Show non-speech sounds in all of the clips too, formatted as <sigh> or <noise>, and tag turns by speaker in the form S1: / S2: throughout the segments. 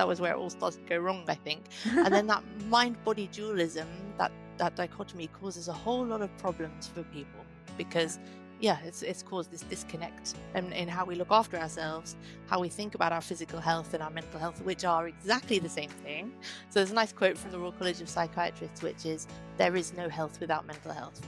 S1: That was where it all started to go wrong, I think. and then <laughs> that mind body dualism, that, that dichotomy causes a whole lot of problems for people because yeah, it's, it's caused this disconnect in, in how we look after ourselves, how we think about our physical health and our mental health, which are exactly the same thing. So there's a nice quote from the Royal College of Psychiatrists, which is, There is no health without mental health.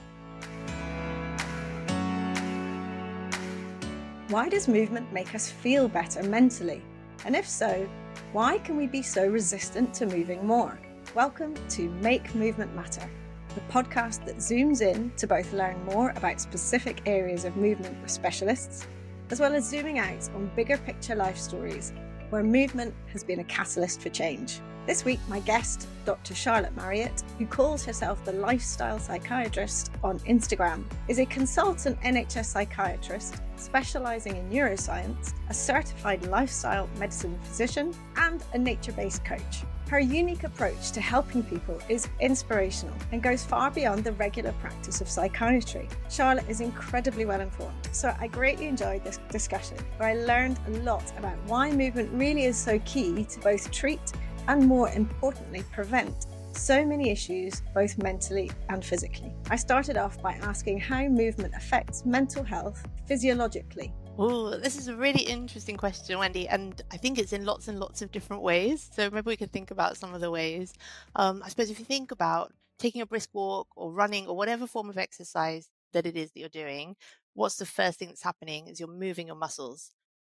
S2: Why does movement make us feel better mentally? And if so, why can we be so resistant to moving more? Welcome to Make Movement Matter the podcast that zooms in to both learn more about specific areas of movement with specialists, as well as zooming out on bigger picture life stories where movement has been a catalyst for change. This week, my guest, Dr. Charlotte Marriott, who calls herself the lifestyle psychiatrist on Instagram, is a consultant NHS psychiatrist specialising in neuroscience, a certified lifestyle medicine physician, and a nature based coach. Her unique approach to helping people is inspirational and goes far beyond the regular practice of psychiatry. Charlotte is incredibly well informed, so I greatly enjoyed this discussion where I learned a lot about why movement really is so key to both treat and, more importantly, prevent so many issues, both mentally and physically. I started off by asking how movement affects mental health physiologically
S1: Oh, this is a really interesting question, Wendy, and I think it's in lots and lots of different ways. So maybe we could think about some of the ways. Um, I suppose if you think about taking a brisk walk or running or whatever form of exercise that it is that you're doing, what's the first thing that's happening is you're moving your muscles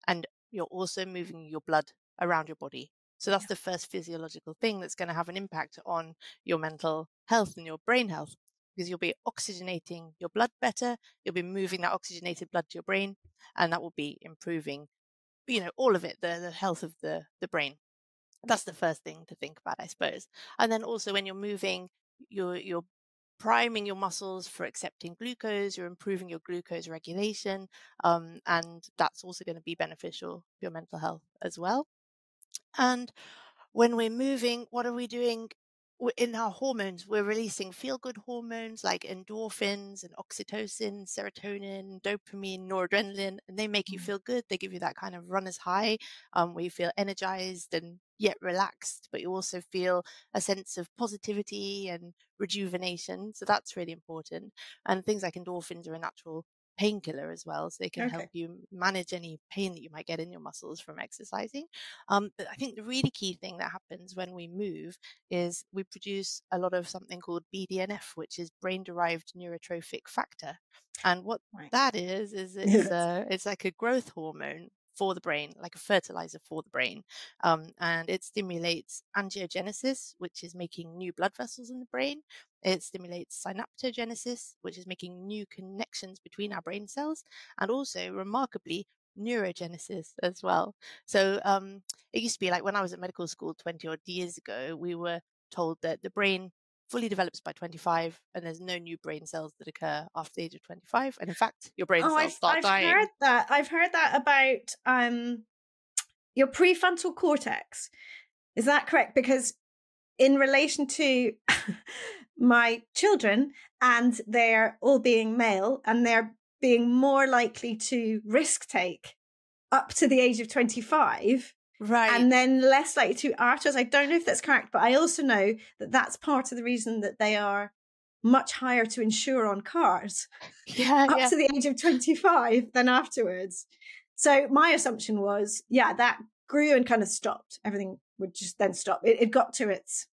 S1: and you're also moving your blood around your body. So that's yeah. the first physiological thing that's going to have an impact on your mental health and your brain health because you'll be oxygenating your blood better. You'll be moving that oxygenated blood to your brain, and that will be improving, you know, all of it, the, the health of the, the brain. That's the first thing to think about, I suppose. And then also when you're moving, you're, you're priming your muscles for accepting glucose, you're improving your glucose regulation, um, and that's also going to be beneficial for your mental health as well. And when we're moving, what are we doing? in our hormones, we're releasing feel good hormones like endorphins and oxytocin, serotonin, dopamine, noradrenaline, and they make you mm. feel good. They give you that kind of runner's high um, where you feel energized and yet relaxed, but you also feel a sense of positivity and rejuvenation. So that's really important. And things like endorphins are a natural painkiller as well. So they can okay. help you manage any pain that you might get in your muscles from exercising. Um, but I think the really key thing that happens when we move is we produce a lot of something called BDNF, which is brain derived neurotrophic factor. And what right. that is, is <laughs> it's, yes. uh, it's like a growth hormone for the brain, like a fertilizer for the brain. Um, and it stimulates angiogenesis, which is making new blood vessels in the brain. It stimulates synaptogenesis, which is making new connections between our brain cells, and also, remarkably, neurogenesis as well. So um, it used to be like when I was at medical school 20 odd years ago, we were told that the brain fully develops by 25 and there's no new brain cells that occur after the age of 25 and in fact your brain oh, cells
S2: I've,
S1: start
S2: I've
S1: dying.
S2: heard that i've heard that about um your prefrontal cortex. Is that correct? Because in relation to <laughs> my children and they're all being male and they're being more likely to risk take up to the age of 25
S1: Right.
S2: And then less likely to artists. I don't know if that's correct, but I also know that that's part of the reason that they are much higher to insure on cars <laughs>
S1: yeah,
S2: up
S1: yeah.
S2: to the age of 25 than afterwards. So my assumption was, yeah, that grew and kind of stopped. Everything would just then stop. It, it got to its,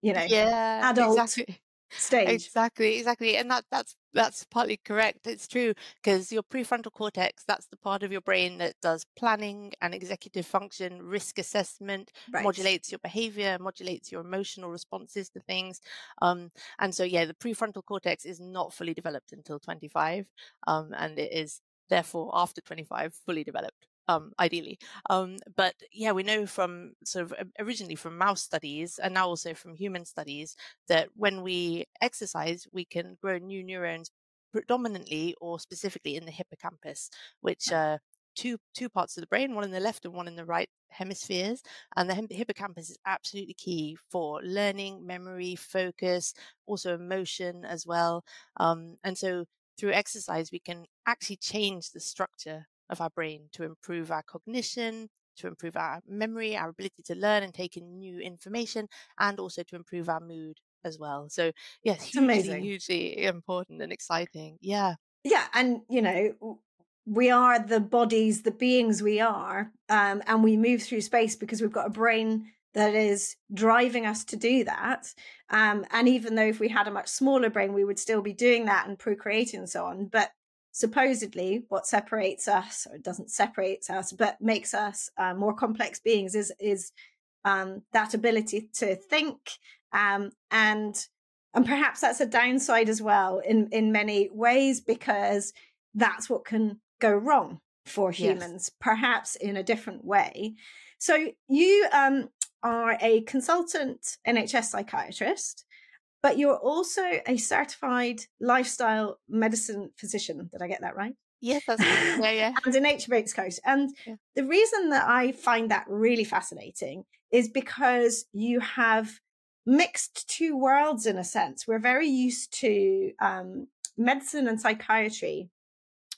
S2: you know,
S1: yeah,
S2: adult
S1: exactly
S2: stage.
S1: Exactly, exactly. And that that's that's partly correct. It's true because your prefrontal cortex, that's the part of your brain that does planning and executive function, risk assessment, right. modulates your behavior, modulates your emotional responses to things. Um, and so, yeah, the prefrontal cortex is not fully developed until 25. Um, and it is therefore after 25 fully developed um, ideally. Um, but yeah, we know from sort of originally from mouse studies and now also from human studies that when we exercise, we can grow new neurons predominantly or specifically in the hippocampus, which are two two parts of the brain, one in the left and one in the right hemispheres. And the hippocampus is absolutely key for learning, memory, focus, also emotion as well. Um, and so through exercise, we can actually change the structure of our brain to improve our cognition, to improve our memory, our ability to learn and take in new information, and also to improve our mood as well. So, yes, hugely,
S2: amazing.
S1: hugely important and exciting. Yeah.
S2: Yeah. And, you know, we are the bodies, the beings we are, um, and we move through space because we've got a brain that is driving us to do that. Um, and even though if we had a much smaller brain, we would still be doing that and procreating and so on. But supposedly, what separates us, or doesn't separate us, but makes us uh, more complex beings, is is um, that ability to think um, and and perhaps that's a downside as well in in many ways because that's what can go wrong for humans, yes. perhaps in a different way. So you um, are a consultant NHS psychiatrist, but you're also a certified lifestyle medicine physician. Did I get that right?
S1: Yes, that's <laughs> yeah, yeah.
S2: and a nature based coach. And yeah. the reason that I find that really fascinating is because you have mixed two worlds in a sense. We're very used to um, medicine and psychiatry,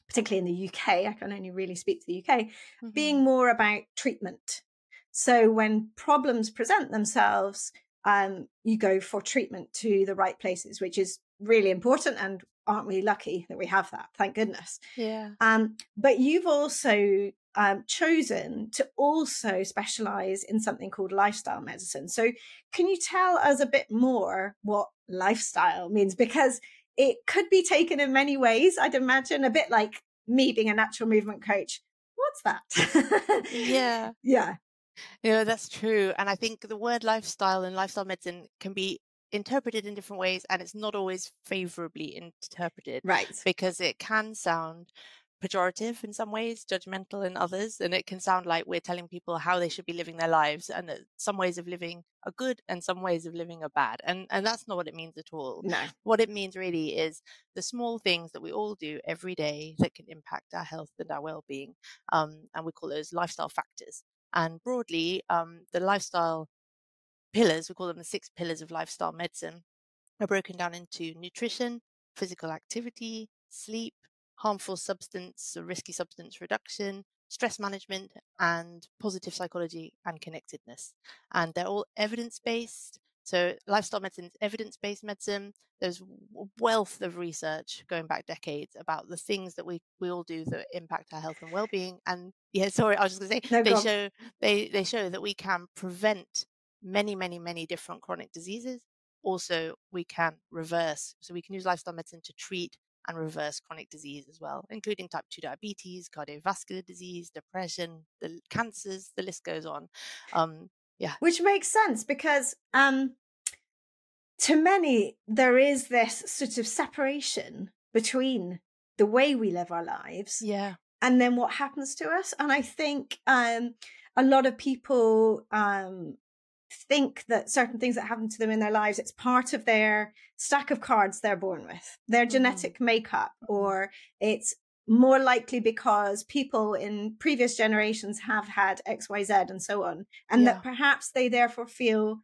S2: particularly in the UK. I can only really speak to the UK, mm-hmm. being more about treatment. So when problems present themselves, um, you go for treatment to the right places, which is really important. And aren't we lucky that we have that? Thank goodness.
S1: Yeah.
S2: Um, but you've also um, chosen to also specialize in something called lifestyle medicine. So, can you tell us a bit more what lifestyle means? Because it could be taken in many ways, I'd imagine, a bit like me being a natural movement coach. What's that?
S1: yeah. <laughs>
S2: Yeah.
S1: Yeah, that's true. And I think the word lifestyle and lifestyle medicine can be interpreted in different ways and it's not always favorably interpreted.
S2: Right.
S1: Because it can sound pejorative in some ways, judgmental in others, and it can sound like we're telling people how they should be living their lives, and that some ways of living are good and some ways of living are bad, and and that's not what it means at all.
S2: No,
S1: what it means really is the small things that we all do every day that can impact our health and our well-being, um, and we call those lifestyle factors. And broadly, um, the lifestyle pillars, we call them the six pillars of lifestyle medicine, are broken down into nutrition, physical activity, sleep, harmful substance or risky substance reduction, stress management, and positive psychology and connectedness. And they're all evidence based. So, lifestyle medicine is evidence based medicine. There's a wealth of research going back decades about the things that we, we all do that impact our health and well being. And yeah, <laughs> sorry, I was just going to say no, they show they, they show that we can prevent many, many, many different chronic diseases. Also, we can reverse. So we can use lifestyle medicine to treat and reverse chronic disease as well, including type 2 diabetes, cardiovascular disease, depression, the cancers, the list goes on. Um, yeah.
S2: Which makes sense because um, to many, there is this sort of separation between the way we live our lives
S1: yeah.
S2: and then what happens to us. And I think um, a lot of people um, think that certain things that happen to them in their lives it's part of their stack of cards they're born with their mm-hmm. genetic mm-hmm. makeup or it's more likely because people in previous generations have had xyz and so on and yeah. that perhaps they therefore feel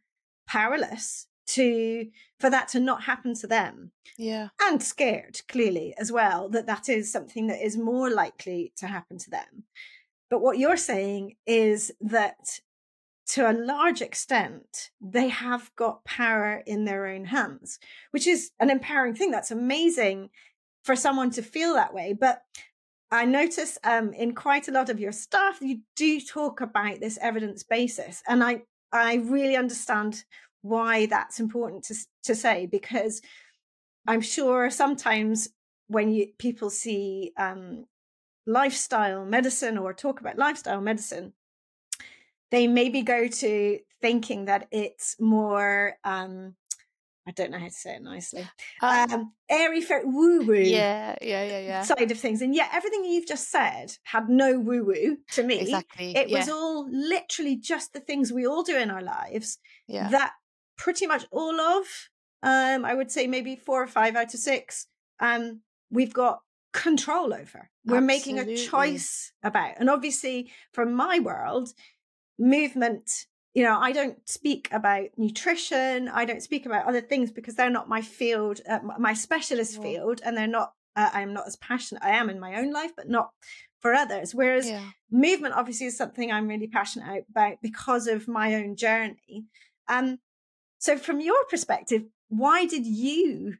S2: powerless to for that to not happen to them
S1: yeah
S2: and scared clearly as well that that is something that is more likely to happen to them but what you're saying is that to a large extent, they have got power in their own hands, which is an empowering thing. That's amazing for someone to feel that way. But I notice um, in quite a lot of your stuff, you do talk about this evidence basis. And I, I really understand why that's important to, to say, because I'm sure sometimes when you, people see um, lifestyle medicine or talk about lifestyle medicine, they maybe go to thinking that it's more um I don't know how to say it nicely. Uh, um, airy, woo woo.
S1: Yeah, yeah, yeah, yeah.
S2: Side of things, and yet everything you've just said had no woo woo to me.
S1: Exactly.
S2: It
S1: yeah.
S2: was all literally just the things we all do in our lives.
S1: Yeah.
S2: That pretty much all of, um, I would say maybe four or five out of six, um, we've got control over. We're Absolutely. making a choice about, and obviously, from my world, movement you know i don't speak about nutrition i don't speak about other things because they're not my field uh, my specialist field and they're not uh, i'm not as passionate i am in my own life but not for others. Whereas yeah. movement obviously is something I'm really passionate about because of my own journey. Um, so from your perspective, why did you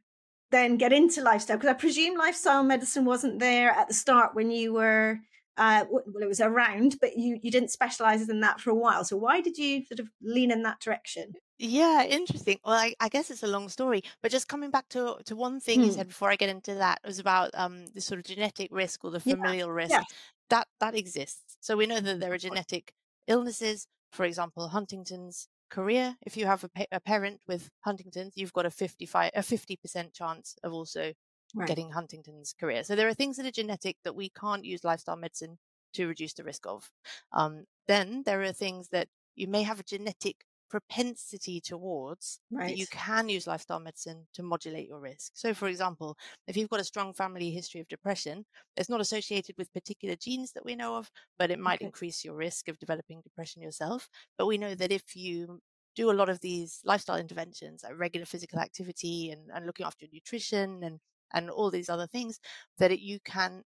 S2: then get into lifestyle? Because I presume lifestyle medicine wasn't there at the start when you were uh, well, it was around, but you you didn't specialize in that for a while. So why did you sort of lean in that direction?
S1: Yeah, interesting. Well, I, I guess it's a long story, but just coming back to to one thing hmm. you said before I get into that was about um the sort of genetic risk or the familial yeah. risk yeah. that that exists. So we know that there are genetic illnesses, for example, Huntington's chorea. If you have a, pa- a parent with Huntington's, you've got a 55 a 50% chance of also right. getting Huntington's chorea. So there are things that are genetic that we can't use lifestyle medicine to reduce the risk of. Um, then there are things that you may have a genetic propensity towards right. that you can use lifestyle medicine to modulate your risk. So, for example, if you've got a strong family history of depression, it's not associated with particular genes that we know of, but it might okay. increase your risk of developing depression yourself. But we know that if you do a lot of these lifestyle interventions like regular physical activity and, and looking after your nutrition and and all these other things that it, you can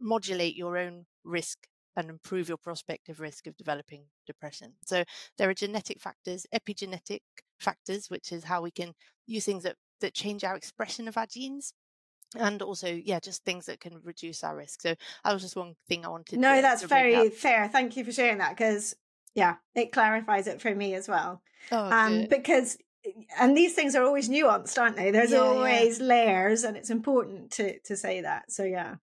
S1: modulate your own risk and improve your prospective risk of developing depression. So there are genetic factors, epigenetic factors, which is how we can use things that, that change our expression of our genes. And also, yeah, just things that can reduce our risk. So that was just one thing I wanted.
S2: To No,
S1: to,
S2: that's
S1: to
S2: very fair. Thank you for sharing that because, yeah, it clarifies it for me as well. Oh, um, because and these things are always nuanced, aren't they? There's yeah, always yeah. layers, and it's important to to say that. So yeah.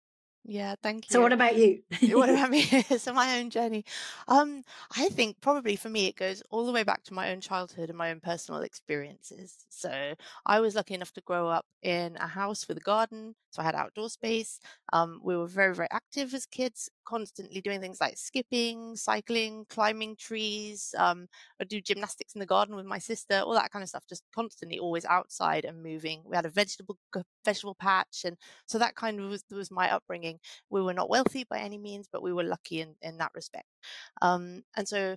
S1: Yeah, thank you.
S2: So what about you? <laughs>
S1: what about me? <laughs> <laughs> so my own journey. Um, I think probably for me it goes all the way back to my own childhood and my own personal experiences. So I was lucky enough to grow up in a house with a garden, so I had outdoor space. Um, we were very very active as kids, constantly doing things like skipping, cycling, climbing trees. Um, I do gymnastics in the garden with my sister, all that kind of stuff. Just constantly always outside and moving. We had a vegetable vegetable patch, and so that kind of was was my upbringing we were not wealthy by any means, but we were lucky in, in that respect. Um, and so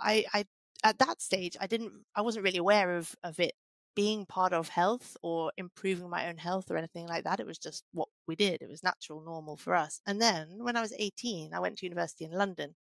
S1: I, I, at that stage, I didn't, I wasn't really aware of, of it being part of health or improving my own health or anything like that. It was just what we did. It was natural, normal for us. And then when I was 18, I went to university in London.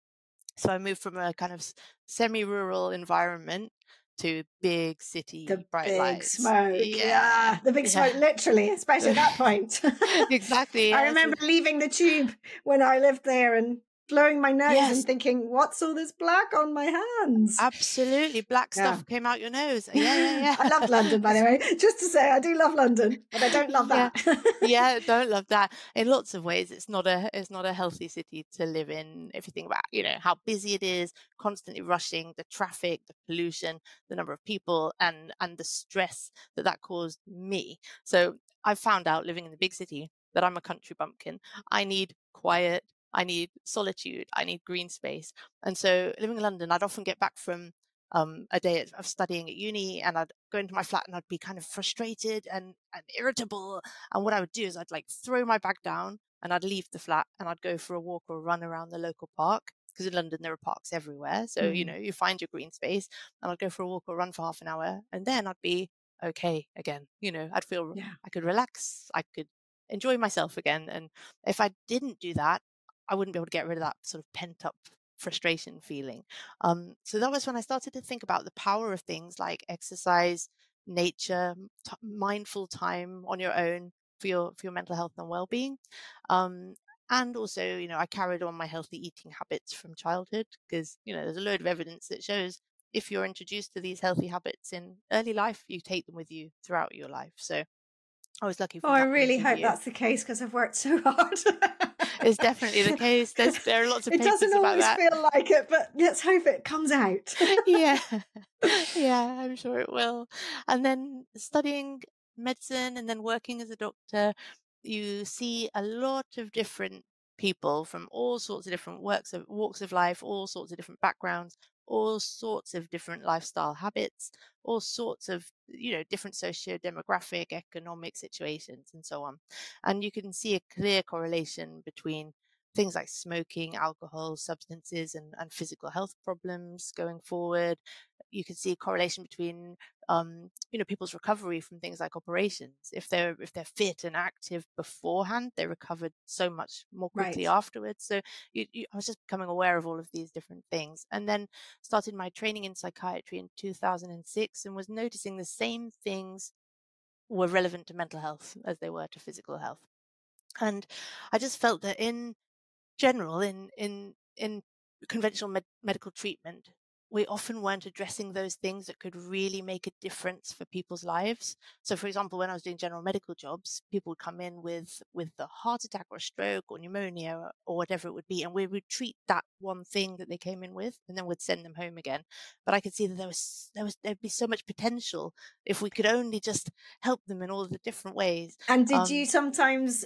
S1: So I moved from a kind of semi rural environment to big city
S2: the
S1: bright
S2: big
S1: lights.
S2: smoke. Yeah. yeah. the big smoke, yeah. literally, especially at that point. <laughs>
S1: exactly. <laughs>
S2: I remember leaving the tube when I lived there and blowing my nose yes. and thinking, "What's all this black on my hands?"
S1: Absolutely, black stuff yeah. came out your nose. Yeah, yeah, yeah. <laughs>
S2: I love London, by the way. <laughs> Just to say, I do love London, but I don't love that.
S1: yeah. <laughs> yeah, don't love that. In lots of ways, it's not a it's not a healthy city to live in. If you think about, you know, how busy it is, constantly rushing, the traffic, the pollution, the number of people, and and the stress that that caused me. So I found out living in the big city that I'm a country bumpkin. I need quiet, I need solitude, I need green space. And so living in London, I'd often get back from um, a day of studying at uni and I'd go into my flat and I'd be kind of frustrated and, and irritable. And what I would do is I'd like throw my bag down and I'd leave the flat and I'd go for a walk or a run around the local park. Because in London there are parks everywhere. So, mm. you know, you find your green space and I'd go for a walk or run for half an hour and then I'd be okay again. You know, I'd feel yeah. I could relax, I could enjoy myself again. And if I didn't do that, I wouldn't be able to get rid of that sort of pent up frustration feeling. Um, so that was when I started to think about the power of things like exercise, nature, t- mindful time on your own for your for your mental health and well being. Um, and also, you know, I carried on my healthy eating habits from childhood because you know there's a load of evidence that shows if you're introduced to these healthy habits in early life, you take them with you throughout your life. So I was lucky.
S2: oh, I really hope that's the case because I've worked so <laughs> hard.
S1: It's definitely the case. There's there are lots of
S2: it doesn't always feel like it, but let's hope it comes out. <laughs>
S1: yeah, <laughs> yeah, I'm sure it will. And then studying medicine and then working as a doctor, you see a lot of different people from all sorts of different works of walks of life, all sorts of different backgrounds, all sorts of different lifestyle habits, all sorts of, you know, different socio-demographic, economic situations and so on. And you can see a clear correlation between things like smoking, alcohol, substances, and, and physical health problems going forward. You can see a correlation between um, you know people's recovery from things like operations. If they're if they're fit and active beforehand, they recovered so much more quickly right. afterwards. So you, you, I was just becoming aware of all of these different things, and then started my training in psychiatry in 2006, and was noticing the same things were relevant to mental health as they were to physical health. And I just felt that in general, in in in conventional med- medical treatment, we often weren't addressing those things that could really make a difference for people's lives. So, for example, when I was doing general medical jobs, people would come in with with a heart attack or a stroke or pneumonia or, or whatever it would be, and we would treat that one thing that they came in with, and then we'd send them home again. But I could see that there was there was there'd be so much potential if we could only just help them in all the different ways.
S2: And did um, you sometimes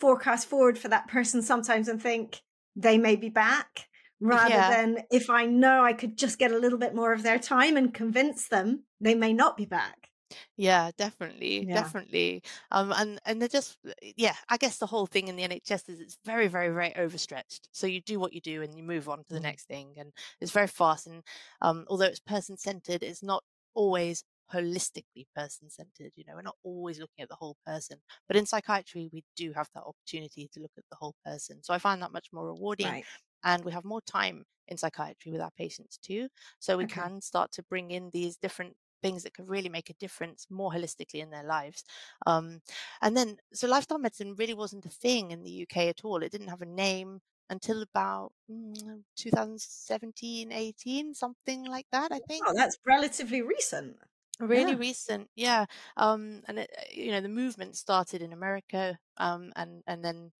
S2: forecast forward for that person sometimes and think they may be back? rather yeah. than if I know I could just get a little bit more of their time and convince them, they may not be back.
S1: Yeah, definitely, yeah. definitely. Um, and and they're just yeah. I guess the whole thing in the NHS is it's very, very, very overstretched. So you do what you do and you move on to the mm. next thing, and it's very fast. And um, although it's person centered, it's not always holistically person centered. You know, we're not always looking at the whole person, but in psychiatry, we do have that opportunity to look at the whole person. So I find that much more rewarding. Right and we have more time in psychiatry with our patients too so we okay. can start to bring in these different things that could really make a difference more holistically in their lives um, and then so lifestyle medicine really wasn't a thing in the uk at all it didn't have a name until about mm, 2017 18 something like that i think
S2: oh that's relatively recent
S1: really yeah. recent yeah um and it, you know the movement started in america um and and then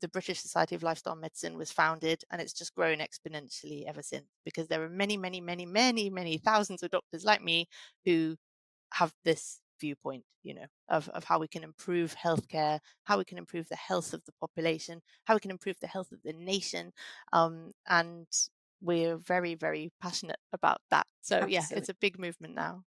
S1: the British Society of Lifestyle Medicine was founded, and it's just grown exponentially ever since because there are many, many, many, many, many thousands of doctors like me who have this viewpoint, you know, of, of how we can improve healthcare, how we can improve the health of the population, how we can improve the health of the nation. Um, and we're very, very passionate about that. So, Absolutely. yeah, it's a big movement now.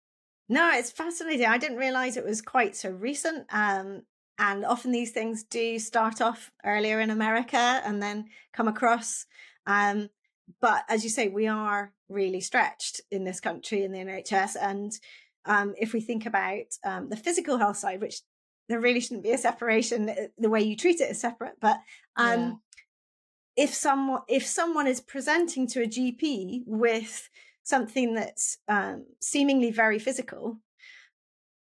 S2: No, it's fascinating. I didn't realize it was quite so recent. Um, and often these things do start off earlier in America and then come across. Um, but as you say, we are really stretched in this country in the NHS. And um, if we think about um, the physical health side, which there really shouldn't be a separation, uh, the way you treat it is separate. But um, yeah. if someone if someone is presenting to a GP with something that's um, seemingly very physical,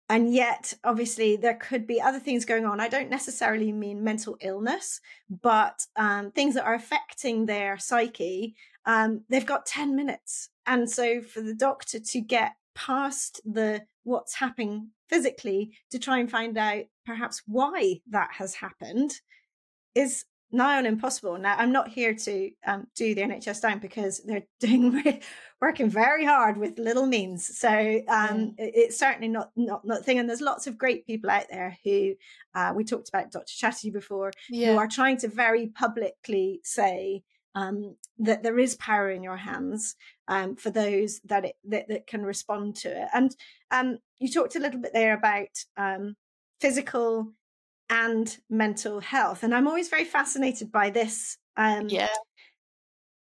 S2: and yet obviously there could be other things going on. I don't necessarily mean mental illness but um, things that are affecting their psyche um, they've got 10 minutes. And so for the doctor to get past the what's happening physically to try and find out perhaps why that has happened is nigh on impossible. Now, I'm not here to um, do the NHS down because they're <laughs> doing working very hard with little means. So um, it, it's certainly not not not thing. And there's lots of great people out there who uh, we talked about Dr. Chatterjee before, yeah. who are trying to very publicly say um, that there is power in your hands um, for those that, it, that that can respond to it. And um, you talked a little bit there about um, physical and mental health. And I'm always very fascinated by this. Um, yeah.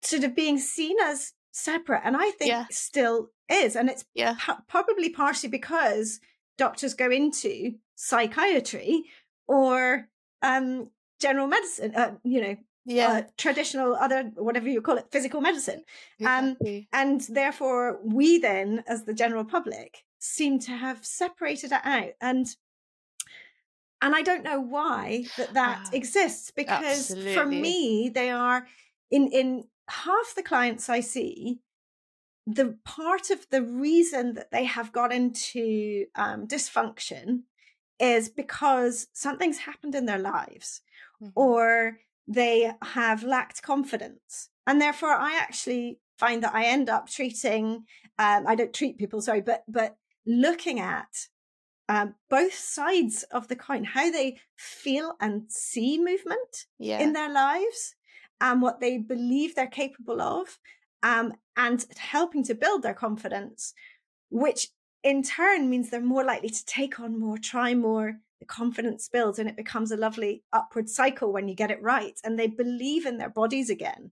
S2: Sort of being seen as separate. And I think yeah. still is. And it's yeah. probably partially because doctors go into psychiatry or um, general medicine, uh, you know, yeah uh, traditional other whatever you call it physical medicine um, exactly. um and therefore we then as the general public seem to have separated it out and and I don't know why that that ah, exists because absolutely. for me they are in in half the clients I see the part of the reason that they have got into um, dysfunction is because something's happened in their lives mm-hmm. or they have lacked confidence and therefore i actually find that i end up treating um, i don't treat people sorry but but looking at um, both sides of the coin, how they feel and see movement yeah. in their lives and what they believe they're capable of, um, and helping to build their confidence, which in turn means they're more likely to take on more, try more. the confidence builds and it becomes a lovely upward cycle when you get it right and they believe in their bodies again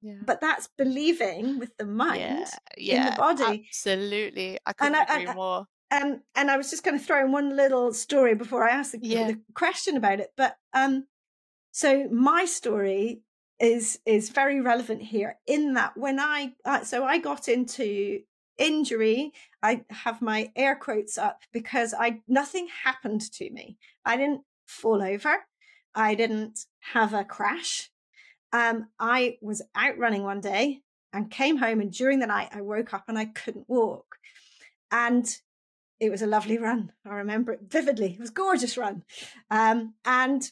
S1: Yeah.
S2: but that's believing with the mind
S1: yeah,
S2: in the body
S1: absolutely. I couldn't
S2: I-
S1: agree
S2: I-
S1: more.
S2: And and I was just going to throw in one little story before I ask the,
S1: Yeah.
S2: the question about it. But um, so my story is is very relevant here in that when I uh, so I got into injury, I have my air quotes up because I nothing happened to me. I didn't fall over. I didn't have a crash. Um, I was out running one day and came home, and during the night I woke up and I couldn't walk. And it was a lovely run. I remember it vividly. It was a gorgeous run. Um, and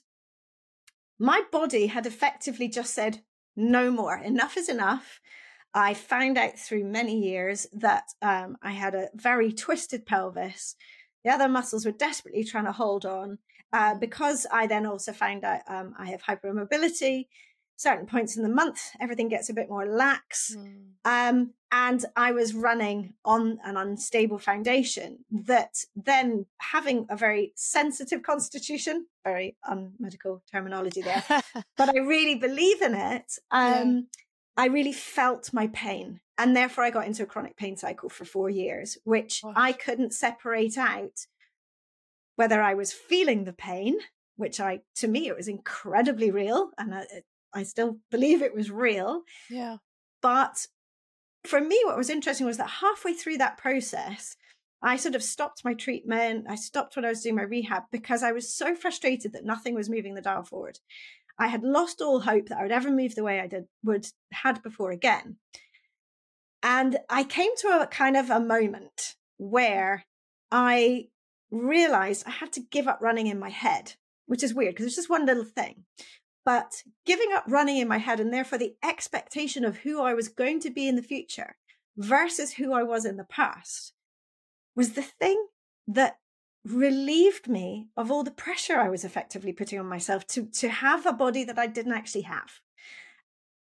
S2: my body had effectively just said, no more. Enough is enough. I found out through many years that um, I had a very twisted pelvis. The other muscles were desperately trying to hold on. Uh, because I then also found out um, I have hypermobility, certain points in the month, everything gets a bit more lax.
S1: Mm.
S2: Um, and I was running on an unstable foundation that then having a very sensitive constitution, very unmedical terminology there, <laughs> but I really believe in it. Um, I really felt my pain. And therefore, I got into a chronic pain cycle for four years, which
S1: Gosh.
S2: I couldn't separate out whether I was feeling the pain, which I, to me, it was incredibly real. And I, I still believe it was real.
S1: yeah.
S2: But for me, what was interesting was that halfway through that process, I sort of stopped my treatment. I stopped when I was doing my rehab because I was so frustrated that nothing was moving the dial forward. I had lost all hope that I would ever move the way I did would had before again. And I came to a kind of a moment where I realized I had to give up running in my head, which is weird because it's just one little thing. But giving up running in my head and therefore the expectation of who I was going to be in the future versus who I was in the past was the thing that relieved me of all the pressure I was effectively putting on myself to, to have a body that I didn't actually have.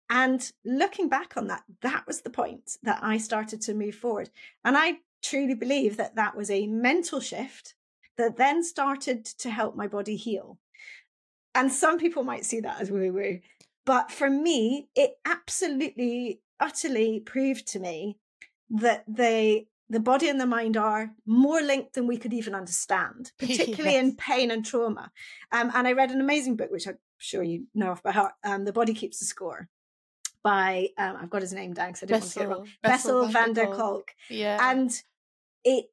S2: And looking back on that, that was the point that I started to move forward. And I truly believe that that was a mental shift that then started to help my body heal. And some people might see that as woo woo. But for me, it absolutely, utterly proved to me that they, the body and the mind are more linked than we could even understand, <laughs> particularly in pain and trauma. Um, and I read an amazing book, which I'm sure you know off by heart, um, The Body Keeps the Score by, um, I've got his name down because I didn't want to get it wrong. Bessel van der Kolk
S1: Yeah.
S2: and it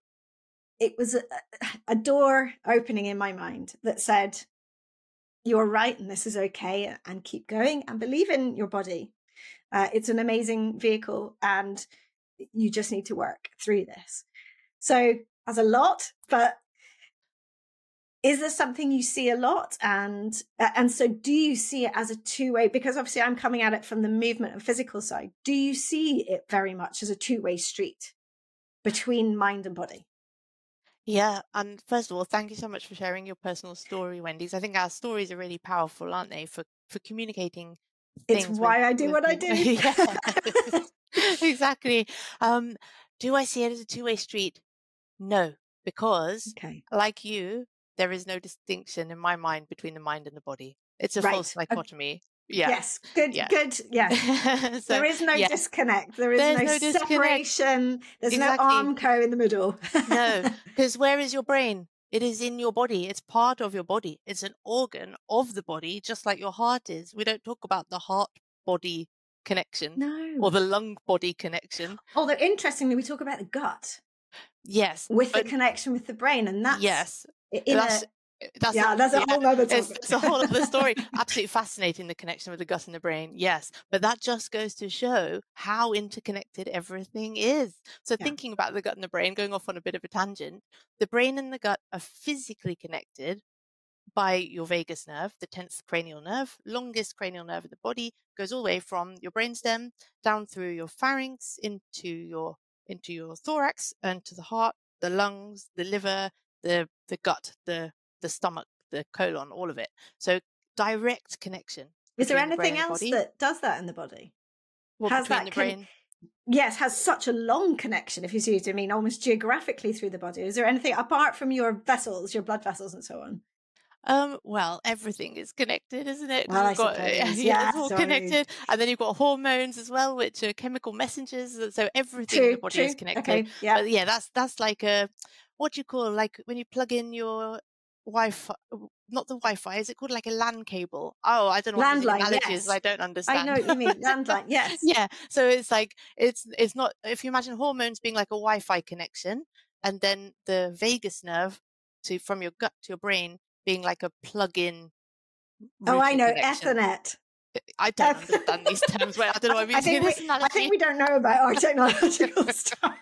S2: it was a, a door opening in my mind that said you're right and this is okay and keep going and believe in your body. Uh, it's an amazing vehicle and you just need to work through this. So as a lot but is there something you see a lot? And uh, and so do you see it as a two-way because obviously i'm coming at it from the movement and physical side. Do you see it very much as a two-way street between mind and body
S1: Yeah, and first of all, thank you so much for sharing your personal story, Wendy's. I think our stories are really powerful, aren't they, for for communicating
S2: It's
S1: things
S2: why
S1: with-
S2: I do what I
S1: people. <laughs>
S2: do. <laughs> <laughs>
S1: Exactly. Um, do I see it as a two-way street? No, because
S2: okay
S1: like you, there is no distinction in my mind between the mind and the body. It's a false
S2: Right. Okay.
S1: dichotomy. Yeah.
S2: yes good
S1: Yeah.
S2: good yes <laughs>
S1: so,
S2: there is no
S1: yeah.
S2: disconnect there is
S1: There's
S2: no,
S1: no
S2: separation there's
S1: Exactly.
S2: no armco in the middle
S1: no, <laughs> because where is your brain? It is in your body. It's part of your body. It's an organ of the body, just like your heart is. We don't talk about the heart body connection
S2: no
S1: or the lung body connection.
S2: although interestingly we talk about the gut
S1: Yes.
S2: with the connection with the brain and that's
S1: yes.
S2: in
S1: That's,
S2: a,
S1: that's
S2: yeah
S1: a-
S2: that's a
S1: yeah,
S2: whole other
S1: It's, it's a whole other story. <laughs> Absolutely fascinating, the connection with the gut and the brain. Yes. But that just goes to show how interconnected everything is. So,
S2: Yeah.
S1: thinking about the gut and the brain, going off on a bit of a tangent, the brain and the gut are physically connected by your vagus nerve, the 10th cranial nerve, longest cranial nerve in the body, goes all the way from your brainstem down through your pharynx into your into your thorax and to the heart, the lungs, the liver, the the gut, the the stomach, the colon, all of it. So direct connection.
S2: is there
S1: between the
S2: anything else that does that in the body
S1: Well,
S2: has that
S1: the
S2: con-
S1: brain.
S2: yes, has such a long connection, if you see what I mean, almost geographically through the body. Is there anything apart from your vessels, your blood vessels, and so on?
S1: Um, well, everything is connected, isn't it?
S2: Well, I
S1: got, <laughs>
S2: suppose.
S1: yeah,
S2: Yeah,
S1: it's all
S2: sorry.
S1: connected. And then you've got hormones as well, which are chemical messengers. So everything in the body
S2: true.
S1: is connected.
S2: Okay, yeah.
S1: But yeah, that's that's like a what do you call like when you plug in your Wi-Fi, not the Wi-Fi, is it called like a LAN cable? Oh, I don't know
S2: Landline,
S1: analogies.
S2: yes.
S1: I don't understand.
S2: I know what you mean. <laughs> Landline, yes.
S1: yeah so it's like it's it's not if you imagine hormones being like a wi-fi connection and then the vagus nerve to from your gut to your brain being like a plug-in
S2: Oh, I know,
S1: connection.
S2: Ethernet.
S1: I don't
S2: Eth-
S1: understand these terms well i don't know why i'm <laughs>
S2: I think, we, I think we don't know about our technological <laughs> stuff.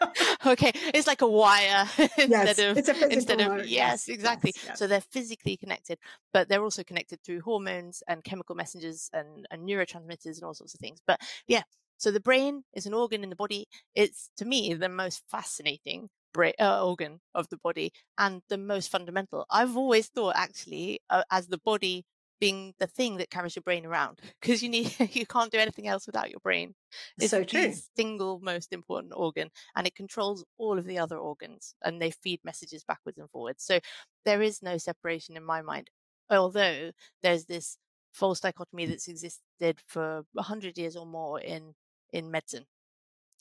S1: okay it's like a wire <laughs> instead
S2: yes,
S1: of
S2: it's a physical
S1: instead of
S2: wire.
S1: yes exactly
S2: yes, yes.
S1: so they're physically connected but they're also connected through hormones and chemical messengers and, and neurotransmitters and all sorts of things but yeah so the brain is an organ in the body it's to me the most fascinating bra- uh, organ of the body and the most fundamental i've always thought actually uh, as the body being the thing that carries your brain around because you need <laughs> you can't do anything else without your brain. It's
S2: so true.
S1: the single most important organ and it controls all of the other organs and they feed messages backwards and forwards. So there is no separation in my mind although there's this false dichotomy mm. that's existed for 100 years or more in in medicine.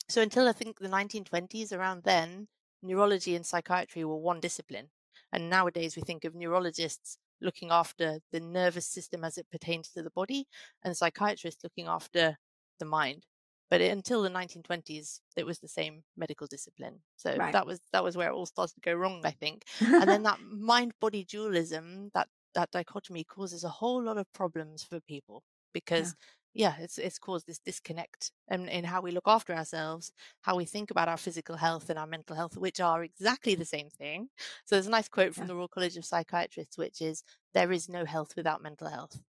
S1: So until i think the 1920s around then neurology and psychiatry were one discipline and nowadays we think of neurologists looking after the nervous system as it pertains to the body and psychiatrists looking after the mind. But it, until the 1920s it was the same medical discipline. So
S2: Right.
S1: that was that was where it all started to go wrong i think. And then <laughs> that mind body dualism that that dichotomy causes a whole lot of problems for people because yeah, it's it's caused this disconnect in, in how we look after ourselves how we think about our physical health and our mental health which are exactly the same thing so there's a nice quote from
S2: Yeah.
S1: the royal college of psychiatrists which is there is no health without mental health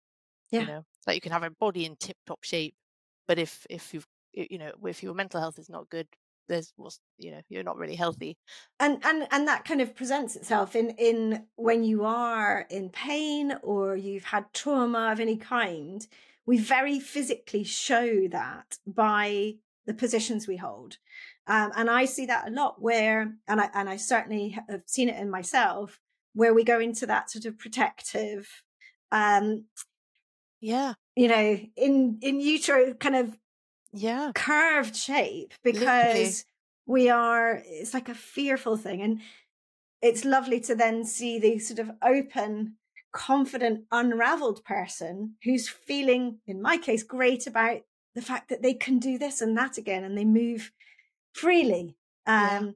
S2: Yeah.
S1: you know like you can have a body in tip top shape but if if you've you know if your mental health is not good there's what's you know you're not really healthy
S2: and and and that kind of presents itself in in when you are in pain or you've had trauma of any kind we very physically show that by the positions we hold. Um, and i see that a lot where and i and i certainly have seen it in myself where we go into that sort of protective um
S1: yeah.
S2: you know in in utero kind of
S1: yeah.
S2: curved shape
S1: Literally.
S2: because we are it's like a fearful thing. And it's lovely to then see the sort of open confident unraveled person who's feeling in my case great about the fact that they can do this and that again and they move freely
S1: Yeah.
S2: um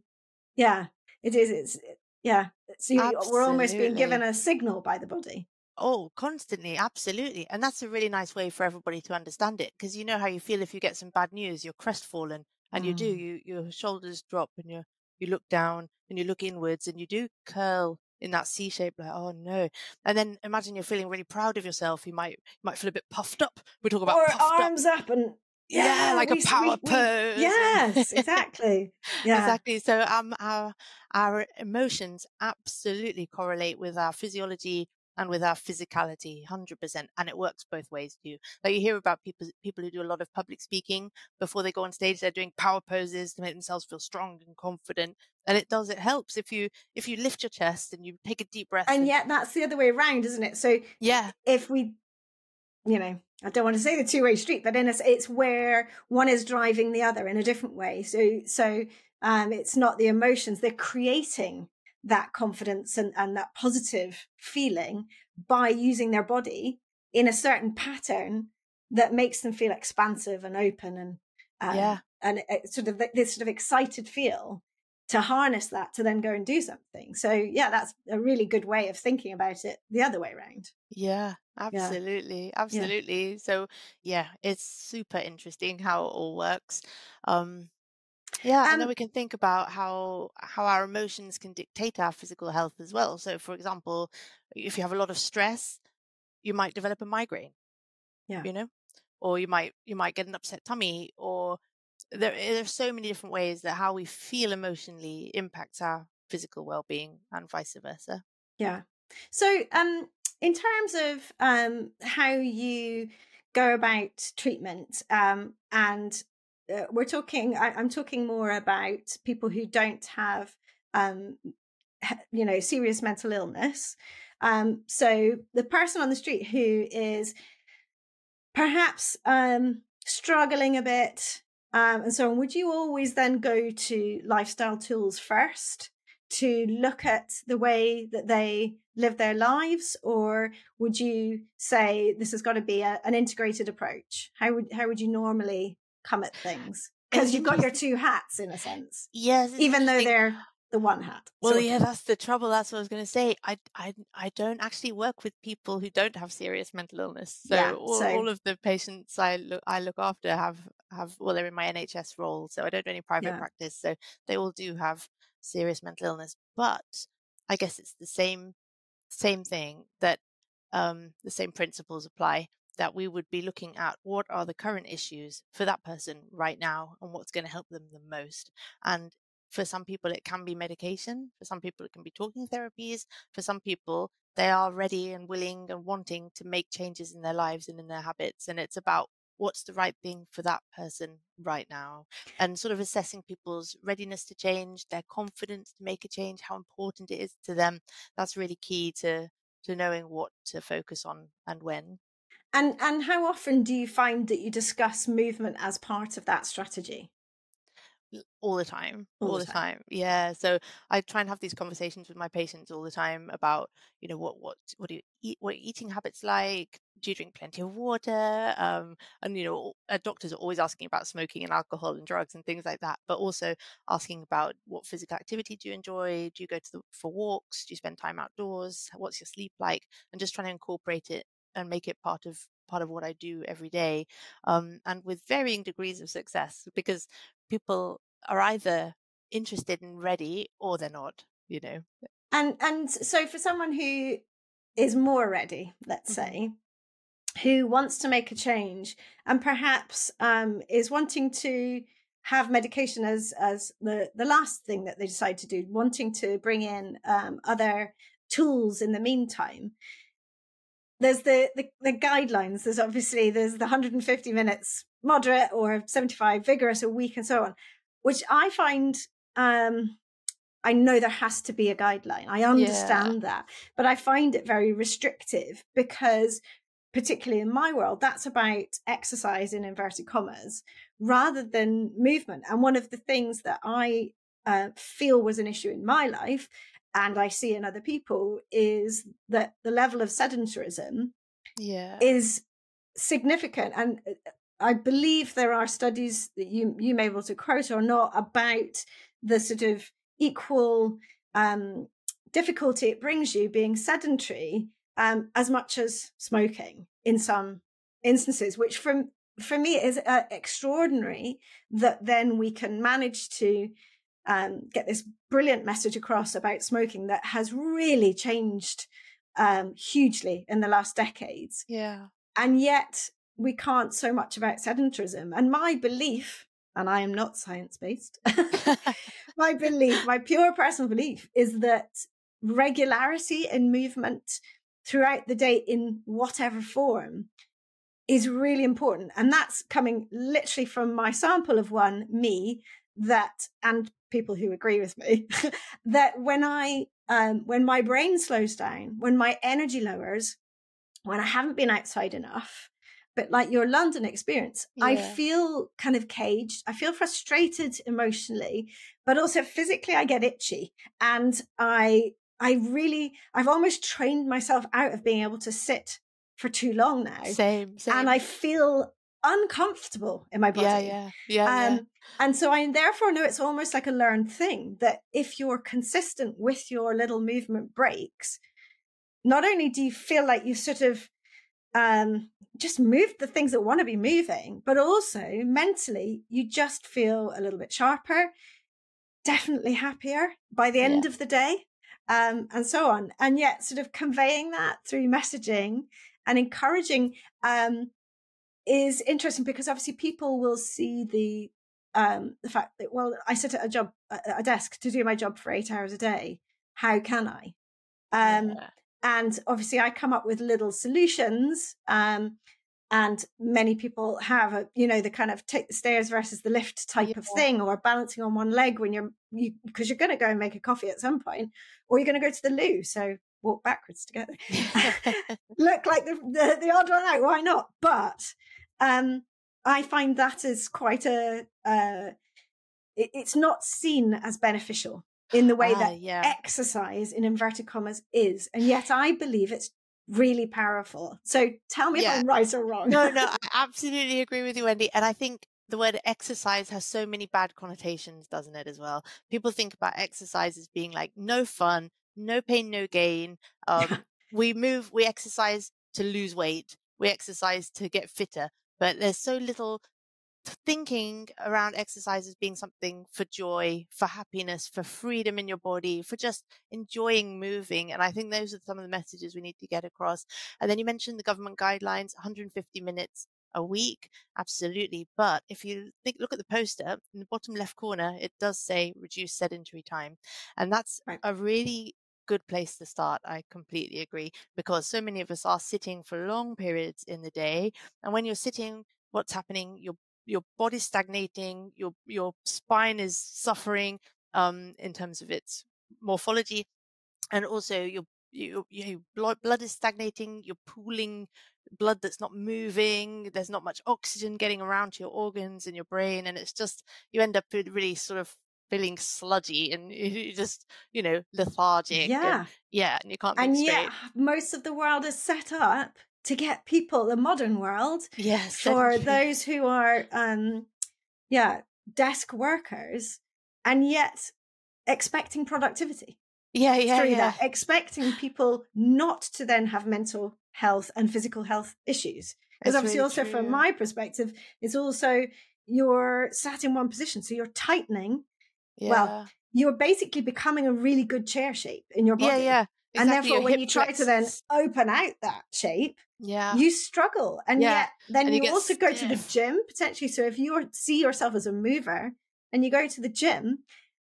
S2: yeah, it is it's yeah so you, we're almost being given a signal by the body
S1: Oh, constantly, absolutely. And that's a really nice way for everybody to understand it because you know how you feel if you get some bad news, you're crestfallen and you do,
S2: Mm.
S1: you your shoulders drop and you you look down and you look inwards and you do curl in that C shape like, oh no. And then imagine you're feeling really proud of yourself. You might you might feel a bit puffed up. We talk about
S2: or
S1: puffed up.
S2: arms up and
S1: Yeah, like a power
S2: we- we-
S1: pose and-
S2: yes <laughs> exactly yeah
S1: Exactly. So um our our emotions absolutely correlate with our physiology and with our physicality 100% and it works both ways too. Like you hear about people people who do a lot of public speaking before they go on stage they're doing power poses to make themselves feel strong and confident and it does it helps if you if you lift your chest and you take a deep breath
S2: and yet that's the other way around isn't it? So
S1: yeah.
S2: if we you know i don't want to say the two-way street but in a, it's where one is driving the other in a different way. So so um it's not the emotions they're creating that confidence and, and that positive feeling by using their body in a certain pattern that makes them feel expansive and open and um,
S1: Yeah.
S2: and it, sort of this sort of excited feel to harness that to then go and do something so yeah that's a really good way of thinking about it the other way around
S1: Yeah, absolutely. Absolutely. So yeah, it's super interesting how it all works. Um yeah, and then
S2: Um,
S1: we can think about how how our emotions can dictate our physical health as well. So for example, if you have a lot of stress, you might develop a migraine.
S2: Yeah.
S1: You know? Or you might you might get an upset tummy or there there's so many different ways that how we feel emotionally impacts our physical well-being and vice versa.
S2: Yeah. So, um, in terms of um, how you go about treatment um, and uh, we're talking. I, am talking more about people who don't have, um, you know, serious mental illness. Um, so the person on the street who is perhaps um, struggling a bit um, and so on, would you always then go to lifestyle tools first to look at the way that they live their lives, or would you say this has got to be a, an integrated approach? How would how would you normally come at things? Because you've got your <laughs> two hats in a sense.
S1: Yes,
S2: even though they're the one hat.
S1: Well, yeah, that's the trouble. That's what I was going to say. I, I, I don't actually work with people who don't have serious mental illness. So, yeah, all, so... all, of the patients I look I look after have have well, they're in my NHS role, so I don't do any private yeah. practice. So they all do have serious mental illness. But I guess it's the same same thing that um, the same principles apply. That we would be looking at what are the current issues for that person right now and what's going to help them the most. And for some people, it can be medication. For some people, it can be talking therapies. For some people, they are ready and willing and wanting to make changes in their lives and in their habits. And it's about what's the right thing for that person right now and sort of assessing people's readiness to change their confidence to make a change how important it is to them that's really key to to knowing what to focus on and when
S2: and and how often do you find that you discuss movement as part of that strategy?
S1: All the time all, all the, time. time. yeah so i try and have these conversations with my patients all the time about you know what what what do you eat what eating habits like? Do you drink plenty of water? Um, and you know doctors are always asking about smoking and alcohol and drugs and things like that but also asking about what physical activity do you enjoy? Do you go to the, for walks? Do you spend time outdoors? What's your sleep like? And just trying to incorporate it and make it part of part of what I do every day, um, and with varying degrees of success because people are either interested and ready or they're not. You know,
S2: and and so for someone who is more ready, let's mm-hmm. say, who wants to make a change and perhaps um, is wanting to have medication as as the the last thing that they decide to do, wanting to bring in um, other tools in the meantime there's the, the, the guidelines. There's obviously there's the 150 minutes moderate or 75 vigorous a week and so on, which I find um, I know there has to be a guideline. I understand yeah. that, but I find it very restrictive because particularly in my world, that's about exercise in inverted commas rather than movement. And one of the things that I uh, feel was an issue in my life and I see in other people is that the level of sedentarism
S1: yeah.
S2: is significant. And uh, I believe there are studies that you you may be able to quote or not about the sort of equal um, difficulty it brings you being sedentary um, as much as smoking in some instances, which from for me is uh, extraordinary that then we can manage to um, get this brilliant message across about smoking that has really changed um, hugely in the last decades.
S1: Yeah.
S2: And yet we can't so much about sedentarism. And my belief, and I am not science based, <laughs> my belief, my pure personal belief is that regularity in movement throughout the day in whatever form is really important. And that's coming literally from my sample of one, me, that, and people who agree with me <laughs> that when I um, when my brain slows down, when my energy lowers, when I haven't been outside enough, but like your London experience, yeah. I feel kind of caged. I feel frustrated emotionally, but also physically I get itchy. And I I really I've almost trained myself out of being able to sit for too long now.
S1: Same, same.
S2: And I feel uncomfortable in my body.
S1: Yeah, yeah, yeah, um, yeah.
S2: And so I therefore know it's almost like a learned thing that if you're consistent with your little movement breaks, not only do you feel like you sort of um, just moved the things that want to be moving, but also mentally you just feel a little bit sharper, definitely happier by the end yeah. of the day. Um, and so on. And yet, sort of conveying that through messaging and encouraging um, is interesting because obviously people will see the um the fact that well i sit at a job at a desk to do my job for eight hours a day how can i um yeah. and obviously i come up with little solutions um and many people have a you know the kind of take the stairs versus the lift type yeah. of thing or balancing on one leg when you're you because you're going to go and make a coffee at some point or you're going to go to the loo so walk backwards together <laughs> look like the, the, the odd one out why not but um i find that is quite a uh it, it's not seen as beneficial in the way ah, that yeah. exercise in inverted commas is and yet i believe it's really powerful. So tell me yeah. if I'm right or wrong.
S1: no, no, <laughs> I absolutely agree with you, Wendy. And I think the word exercise has so many bad connotations, doesn't it, as well? People think about exercise as being like no fun, no pain, no gain. <laughs> Um, we move, we exercise to lose weight, we exercise to get fitter, but there's so little thinking around exercise as being something for joy, for happiness, for freedom in your body, for just enjoying moving. And I think those are some of the messages we need to get across. And then you mentioned the government guidelines 150 minutes a week. Absolutely. But if you think, look at the poster in the bottom left corner, it does say reduce sedentary time. And that's right. a really good place to start. I completely agree because so many of us are sitting for long periods in the day. And when you're sitting, what's happening? Your your body's stagnating, your your spine is suffering um, in terms of its morphology, and also your your, your blood, is stagnating. You're pooling blood that's not moving. There's not much oxygen getting around to your organs and your brain, and it's just you end up with really sort of feeling sludgy and <laughs> just you know lethargic.
S2: Yeah,
S1: and, yeah, and you can't.
S2: And yet, most of the world is set up to get people the modern world
S1: yes
S2: for those who are um yeah desk workers and yet expecting productivity
S1: yeah yeah yeah.
S2: that expecting people not to then have mental health and physical health issues because obviously really also true. from my perspective it's also you're sat in one position so you're tightening yeah. well you're basically becoming a really good chair shape in your body
S1: yeah yeah
S2: Exactly, and therefore when you try to then open out that shape
S1: yeah
S2: you struggle and yeah. yet then and you, you also stiff. go to the gym potentially so if you see yourself as a mover and you go to the gym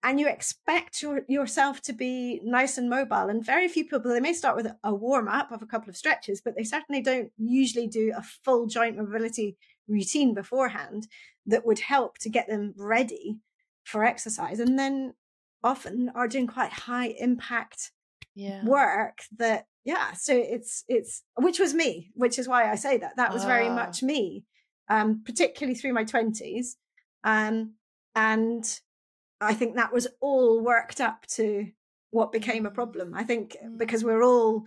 S2: and you expect your, yourself to be nice and mobile and very few people they may start with a warm up of a couple of stretches but they certainly don't usually do a full joint mobility routine beforehand that would help to get them ready for exercise and then often are doing quite high impact
S1: yeah.
S2: work that yeah so it's it's which was me which is why i say that that was very ah. much me um particularly through my 20s um and i think that was all worked up to what became a mm. problem i think because mm. we're all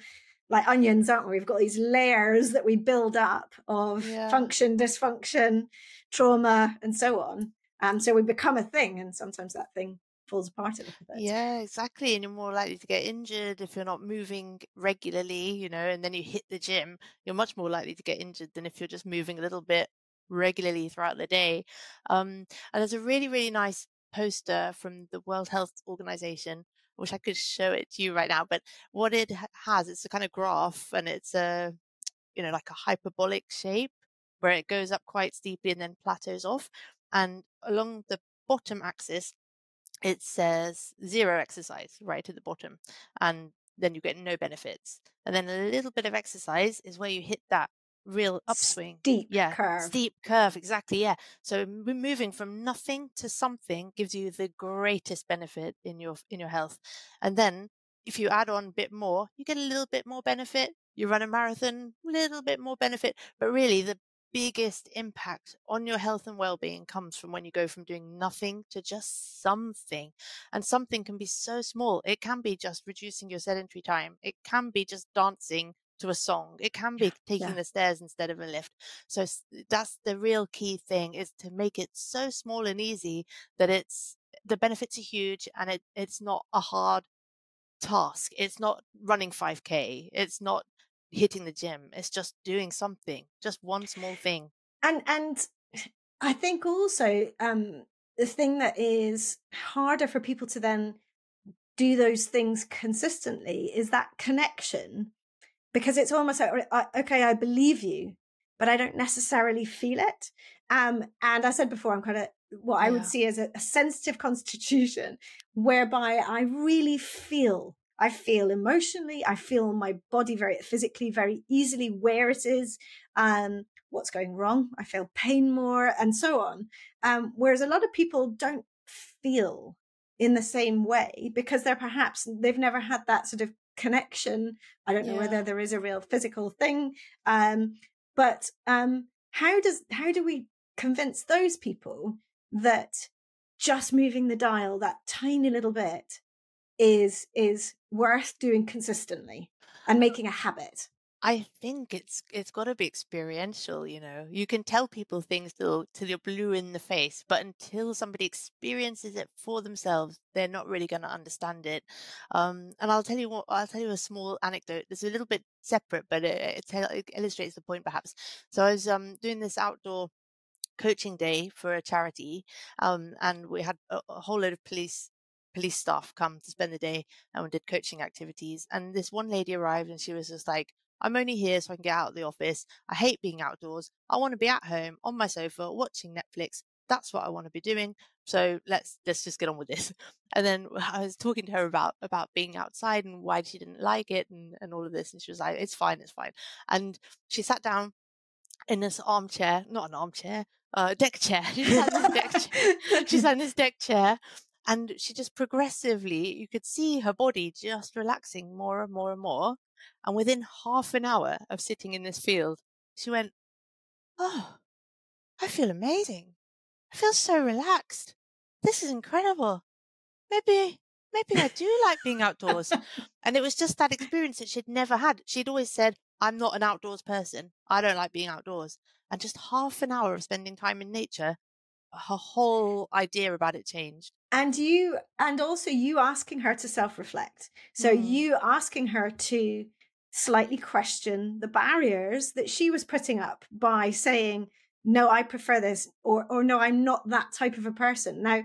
S2: like onions aren't we we've got these layers that we build up of yeah. function dysfunction trauma and so on um so we become a thing and sometimes that thing falls apart a little bit.
S1: Yeah, exactly. And you're more likely to get injured if you're not moving regularly, you know, and then you hit the gym, you're much more likely to get injured than if you're just moving a little bit regularly throughout the day. Um, and there's a really, really nice poster from the World Health Organization. I wish I could show it to you right now, but what it has, it's a kind of graph and it's a, you know, like a hyperbolic shape where it goes up quite steeply and then plateaus off. And along the bottom axis, it says zero exercise right at the bottom and then you get no benefits. And then a little bit of exercise is where you hit that real upswing.
S2: Steep
S1: yeah
S2: curve.
S1: steep curve exactly yeah. So moving from nothing to something gives you the greatest benefit in your in your health. And then if you add on a bit more you get a little bit more benefit. You run a marathon a little bit more benefit. But really the biggest impact on your health and well-being comes from when you go from doing nothing to just something and something can be so small. It can be just reducing your sedentary time. It can be just dancing to a song. It can be taking yeah. the stairs instead of a lift. So that's the real key thing is to make it so small and easy that it's the benefits are huge and it, it's not a hard task. It's not running 5k it's not hitting the gym. It's just doing something, just one small thing.
S2: And and I think also um, the thing that is harder for people to then do those things consistently is that connection, because it's almost like okay, I believe you, but I don't necessarily feel it. Um, and I said before, I'm kind of what I would see as a, a sensitive <laughs> constitution, whereby I really feel I feel emotionally, I feel my body very physically, very easily where it is, um, what's going wrong. I feel pain more, and so on. Um, whereas a lot of people don't feel in the same way because they're perhaps they've never had that sort of connection. I don't know yeah. whether there is a real physical thing, um, but um, how does how do we convince those people that just moving the dial that tiny little bit is is worth doing consistently and making a habit
S1: I think it's it's got to be experiential, you know. You can tell people things till till you're blue in the face, but until somebody experiences it for themselves, they're not really going to understand it. Um, and I'll tell you what, I'll tell you a small anecdote. It's a little bit separate, but it, it, it illustrates the point perhaps. So I was um, doing this outdoor coaching day for a charity, um, and we had a, a whole load of police police staff come to spend the day and we did coaching activities. And this one lady arrived and she was just like, I'm only here so I can get out of the office. I hate being outdoors. I want to be at home on my sofa watching Netflix. That's what I want to be doing. So let's let's just get on with this. <laughs> And then <laughs> I was talking to her about about being outside and why she didn't like it and, and all of this. And she was like, It's fine, it's fine. And she sat down in this armchair, not an armchair, uh, deck chair. <laughs> She sat in this deck chair. She sat in this deck chair and she just progressively you could see her body just relaxing more and more and more and within half an hour of sitting in this field, she went, Oh, I feel amazing. I feel so relaxed. This is incredible. Maybe, maybe I do like being outdoors. <laughs> and it was just that experience that she'd never had. She'd always said, I'm not an outdoors person. I don't like being outdoors. And just half an hour of spending time in nature, her whole idea about it changed
S2: and you and also you asking her to self-reflect so mm. you asking her to slightly question the barriers that she was putting up by saying, no, I prefer this, or, or no, I'm not that type of a person. Now,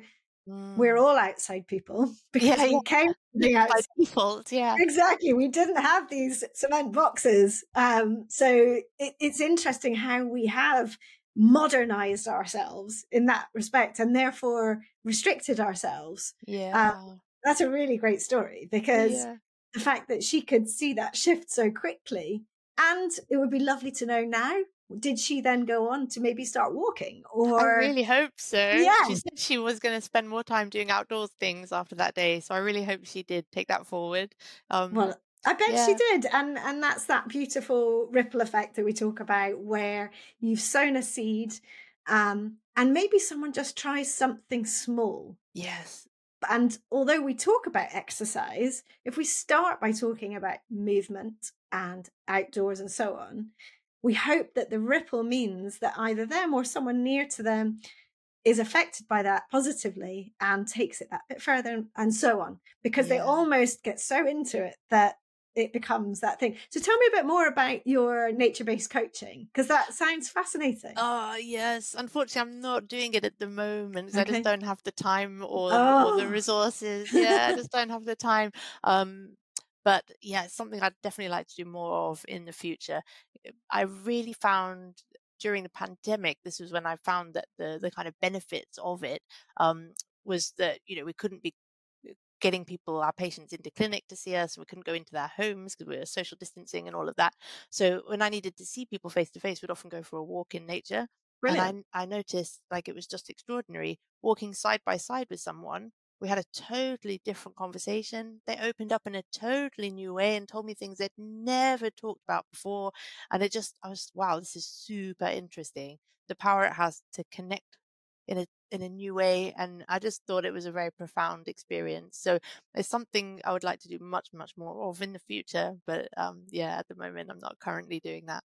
S2: mm. we're all outside people <laughs> because yeah, we came
S1: the outside default. Yeah,
S2: exactly. We didn't have these cement boxes. Um, so it, it's interesting how we have modernized ourselves in that respect and therefore restricted ourselves.
S1: Yeah. Um,
S2: that's a really great story because yeah the fact that she could see that shift so quickly. And it would be lovely to know now. Did she then go on to maybe start walking? Or
S1: I really hope so. Yeah. She said she was going to spend more time doing outdoors things after that day. So I really hope she did take that forward.
S2: Um, well, I bet yeah. she did. And and that's that beautiful ripple effect that we talk about where you've sown a seed um, and maybe someone just tries something small.
S1: Yes
S2: and although we talk about exercise, if we start by talking about movement and outdoors and so on, we hope that the ripple means that either them or someone near to them is affected by that positively and takes it that bit further and so on because yeah. they almost get so into it that it becomes that thing. So tell me a bit more about your nature-based coaching because that sounds fascinating.
S1: Oh yes, unfortunately, I'm not doing it at the moment. Okay. I just don't have the time or, oh. or the resources. Yeah, I just <laughs> don't have the time. Um, but yeah, it's something I'd definitely like to do more of in the future. I really found during the pandemic, this was when I found that the the kind of benefits of it um, was that you know we couldn't be getting people, our patients into clinic to see us. We couldn't go into their homes because we were social distancing and all of that. So when I needed to see people face to face, we'd often go for a walk in nature. Brilliant. And I, I noticed like it was just extraordinary walking side by side with someone. We had a totally different conversation. They opened up in a totally new way and told me things they'd never talked about before. And it just, I was, wow, this is super interesting. The power it has to connect in a in a new way and i just thought it was a very profound experience. So it's something i would like to do much much more of in the future but um yeah at the moment i'm not currently doing that.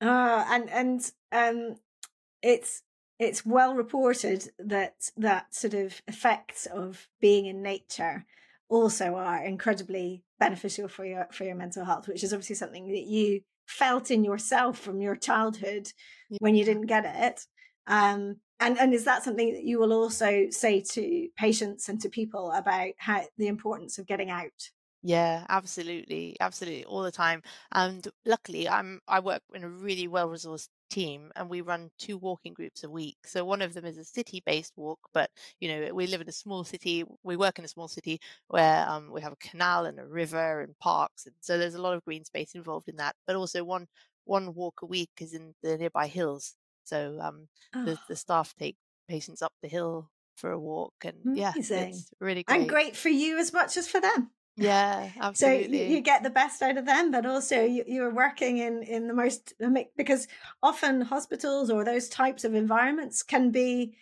S2: Uh and and um it's it's well reported that that sort of effects of being in nature also are incredibly beneficial for your for your mental health which is obviously something that you felt in yourself from your childhood yeah. when you didn't get it. Um and and is that something that you will also say to patients and to people about how the importance of getting out?
S1: Yeah absolutely absolutely all the time. And luckily i'm i work in a really well resourced team and we run two walking groups a week. So one of them is a city based walk but you know we live in a small city we work in a small city where um, we have a canal and a river and parks and so there's a lot of green space involved in that but also one one walk a week is in the nearby hills. So um,
S2: Oh,
S1: the the staff take patients up the hill for a walk, and yeah, it's really great.
S2: And great for you as much as for them.
S1: Yeah, <laughs>
S2: So you, you get the best out of them, but also you, you're working in, in the most, because often hospitals or those types of environments can be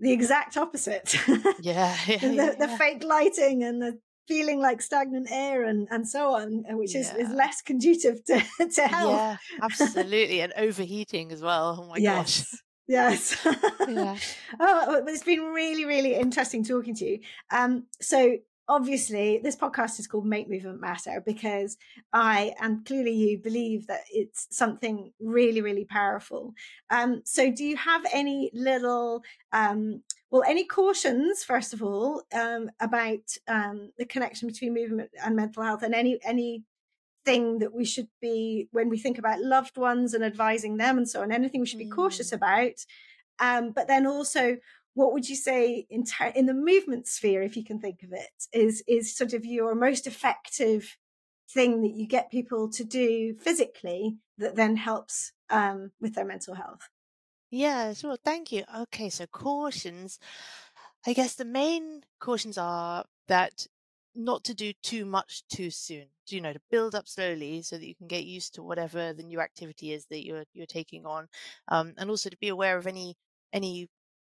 S2: the exact opposite.
S1: yeah, <laughs> <laughs> yeah,
S2: the,
S1: yeah,
S2: the fake lighting and the feeling like stagnant air and, and so on, uh, which is, is less conducive to, <laughs> to health.
S1: Yeah, absolutely, and overheating as well. Oh my gosh.
S2: yes. Yes.
S1: Yeah. <laughs>
S2: oh, it's been really, really interesting talking to you. Um, so obviously this podcast is called Make Movement Matter because I and clearly you believe that it's something really, really powerful. Um, so do you have any little um well any cautions first of all um about um the connection between movement and mental health and any any thing that we should be when we think about loved ones and advising them and so on anything we should be cautious about. Um, but then also what would you say in ter- in the movement sphere if you can think of it is is sort of your most effective thing that you get people to do physically that then helps um, with their mental health
S1: Yeah, sure. Thank you. Okay, so cautions. I guess the main cautions are that not to do too much too soon. You know, to build up slowly so that you can get used to whatever the new activity is that you're you're taking on, um, and also to be aware of any any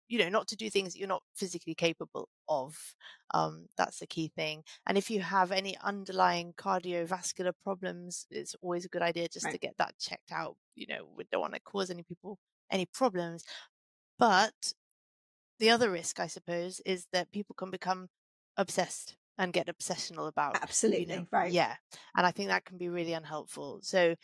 S1: you know not to do things that you're not physically capable of. Um, that's the key thing. And if you have any underlying cardiovascular problems, it's always a good idea just to get that checked out. You know, we don't want to cause any people any problems. But the other risk, I suppose, is that people can become obsessed and get obsessional about, you
S2: absolutely
S1: know,
S2: right
S1: yeah. And I think that can be really unhelpful. So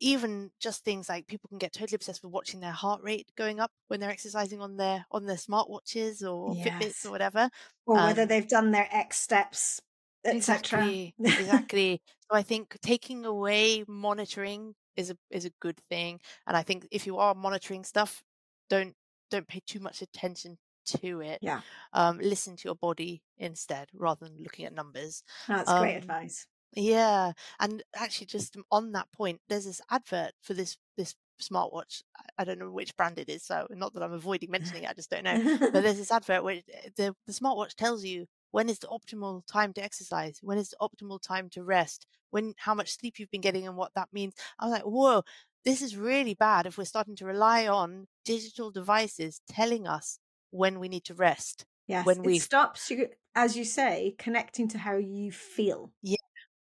S1: even just things like people can get totally obsessed with watching their heart rate going up when they're exercising on their on their smartwatches or Fitbits or whatever.
S2: or whether
S1: Um,
S2: they've done their x steps etc
S1: Exactly, exactly. So I think taking away monitoring is a is a good thing, and I think if you are monitoring stuff, don't don't pay too much attention to it.
S2: yeah
S1: Um, listen to your body instead, rather than looking at numbers.
S2: that's great
S1: Um,
S2: advice
S1: yeah, and actually, just on that point, there's this advert for this this smartwatch. I- I don't know which brand it is, so not that I'm avoiding mentioning it. I just don't know. But <laughs> there's this advert where the the smartwatch tells you when is the optimal time to exercise, when is the optimal time to rest, when how much sleep you've been getting, and what that means. I was like, whoa, this is really bad if we're starting to rely on digital devices telling us when we need to rest.
S2: yes
S1: when we
S2: stops you as you say connecting to how you feel Yeah,